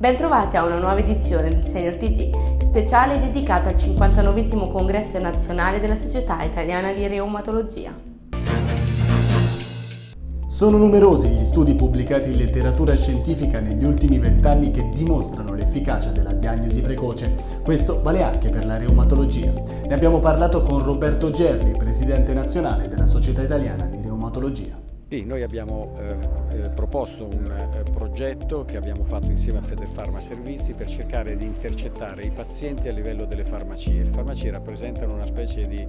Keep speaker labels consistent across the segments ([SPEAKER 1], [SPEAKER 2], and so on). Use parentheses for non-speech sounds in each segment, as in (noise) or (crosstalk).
[SPEAKER 1] Bentrovati a una nuova edizione del Senior TG, speciale dedicato al 59 congresso nazionale della Società Italiana di Reumatologia.
[SPEAKER 2] Sono numerosi gli studi pubblicati in letteratura scientifica negli ultimi vent'anni che dimostrano l'efficacia della diagnosi precoce. Questo vale anche per la reumatologia. Ne abbiamo parlato con Roberto Gerri, presidente nazionale della Società Italiana di Reumatologia.
[SPEAKER 3] Sì, noi abbiamo eh, eh, proposto un eh, progetto che abbiamo fatto insieme a Federfarma Servizi per cercare di intercettare i pazienti a livello delle farmacie. Le farmacie rappresentano una specie di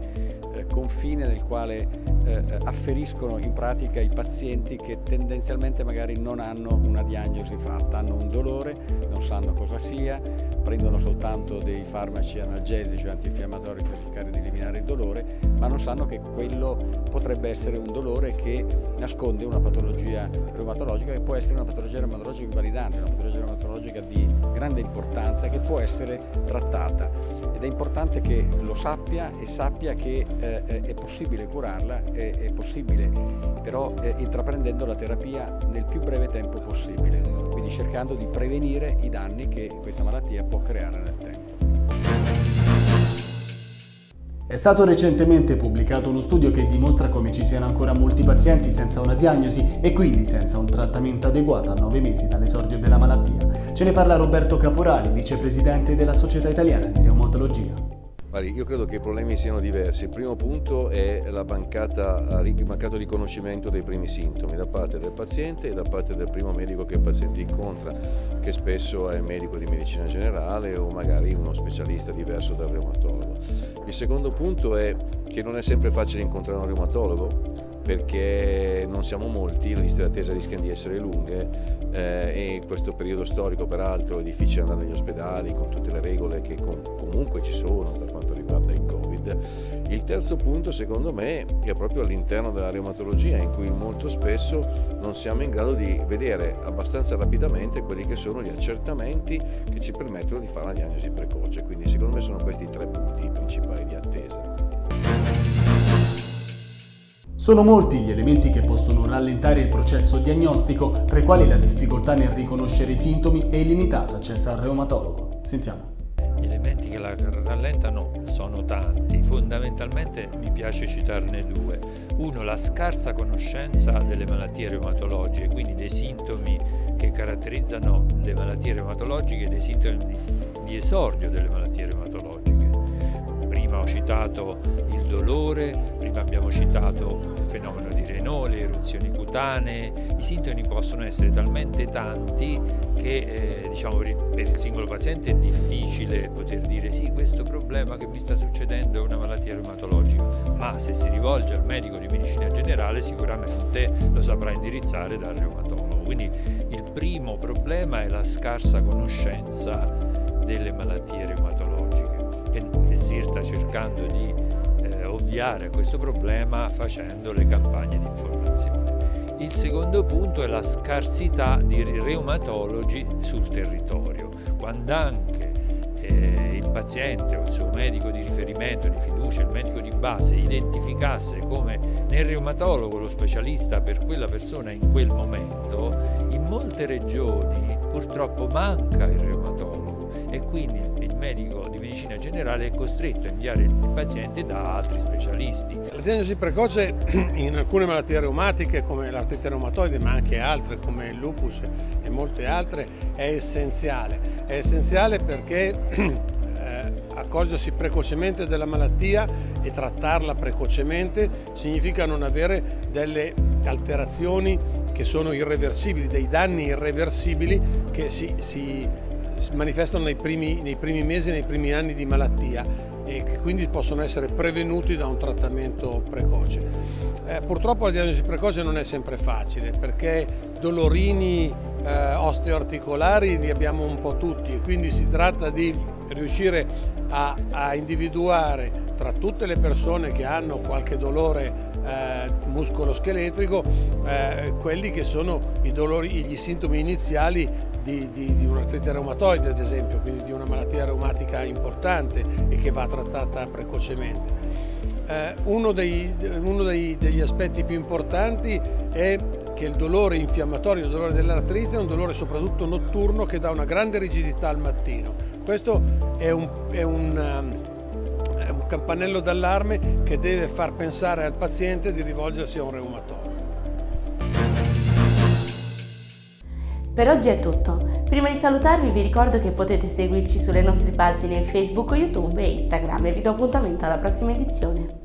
[SPEAKER 3] eh, confine nel quale eh, afferiscono in pratica i pazienti che tendenzialmente magari non hanno una diagnosi fatta, hanno un dolore, non sanno cosa sia, prendono soltanto dei farmaci analgesici o antinfiammatori per cercare di eliminare il dolore, ma non sanno che quello potrebbe essere un dolore che nasconde una patologia reumatologica che può essere una patologia reumatologica invalidante, una patologia reumatologica di grande importanza che può essere trattata ed è importante che lo sappia e sappia che eh, è possibile curarla, è, è possibile però eh, intraprendendo la terapia nel più breve tempo possibile, quindi cercando di prevenire i danni che questa malattia può creare nel tempo.
[SPEAKER 2] È stato recentemente pubblicato uno studio che dimostra come ci siano ancora molti pazienti senza una diagnosi e quindi senza un trattamento adeguato a nove mesi dall'esordio della malattia. Ce ne parla Roberto Caporali, vicepresidente della Società Italiana di Reumatologia.
[SPEAKER 4] Io credo che i problemi siano diversi. Il primo punto è mancata, il mancato riconoscimento dei primi sintomi da parte del paziente e da parte del primo medico che il paziente incontra, che spesso è medico di medicina generale o magari uno specialista diverso dal reumatologo. Il secondo punto è che non è sempre facile incontrare un reumatologo perché non siamo molti, le liste d'attesa rischiano di essere lunghe eh, e in questo periodo storico peraltro è difficile andare negli ospedali con tutte le regole che com comunque ci sono per quanto riguarda il Covid. Il terzo punto secondo me è proprio all'interno della reumatologia in cui molto spesso non siamo in grado di vedere abbastanza rapidamente quelli che sono gli accertamenti che ci permettono di fare una diagnosi precoce, quindi secondo me sono questi i tre punti principali
[SPEAKER 2] Sono molti gli elementi che possono rallentare il processo diagnostico, tra i quali la difficoltà nel riconoscere i sintomi e il limitato accesso al reumatologo. Sentiamo.
[SPEAKER 5] Gli elementi che la rallentano sono tanti, fondamentalmente mi piace citarne due. Uno, la scarsa conoscenza delle malattie reumatologiche, quindi dei sintomi che caratterizzano le malattie reumatologiche e dei sintomi di esordio delle malattie reumatologiche prima ho citato il dolore, prima abbiamo citato il fenomeno di renole, eruzioni cutanee, i sintomi possono essere talmente tanti che eh, diciamo, per il singolo paziente è difficile poter dire sì, questo problema che mi sta succedendo è una malattia reumatologica, ma se si rivolge al medico di medicina generale sicuramente lo saprà indirizzare dal reumatologo. Quindi il primo problema è la scarsa conoscenza delle malattie reumatologiche che si sta cercando di ovviare a questo problema facendo le campagne di informazione. Il secondo punto è la scarsità di reumatologi sul territorio, quando anche eh, il paziente o il suo medico di riferimento, di fiducia, il medico di base identificasse come nel reumatologo lo specialista per quella persona in quel momento, in molte regioni purtroppo manca il reumatologo e quindi medico di medicina generale è costretto a inviare il paziente da altri specialisti.
[SPEAKER 6] La diagnosi precoce (clears throat) in alcune malattie reumatiche come l'artrite reumatoide ma anche altre come il lupus e molte altre è essenziale. È essenziale perché (clears throat) eh, accorgersi precocemente della malattia e trattarla precocemente significa non avere delle alterazioni che sono irreversibili, dei danni irreversibili che si si manifestano nei primi, nei primi mesi, nei primi anni di malattia e che quindi possono essere prevenuti da un trattamento precoce. Eh, purtroppo la diagnosi precoce non è sempre facile perché dolorini eh, osteoarticolari li abbiamo un po' tutti e quindi si tratta di riuscire a, a individuare tra tutte le persone che hanno qualche dolore eh, muscoloscheletrico eh, quelli che sono i dolori, gli sintomi iniziali di, di, di un'artrite reumatoide ad esempio, quindi di una malattia reumatica importante e che va trattata precocemente. Eh, uno, dei, uno dei, degli aspetti più importanti è che il dolore infiammatorio, il dolore dell'artrite è un dolore soprattutto notturno che dà una grande rigidità al mattino. Questo è un, è un, um, è un campanello d'allarme che deve far pensare al paziente di rivolgersi a un reumatologo.
[SPEAKER 1] Per oggi è tutto. Prima di salutarvi vi ricordo che potete seguirci sulle nostre pagine Facebook, YouTube e Instagram e vi do appuntamento alla prossima edizione.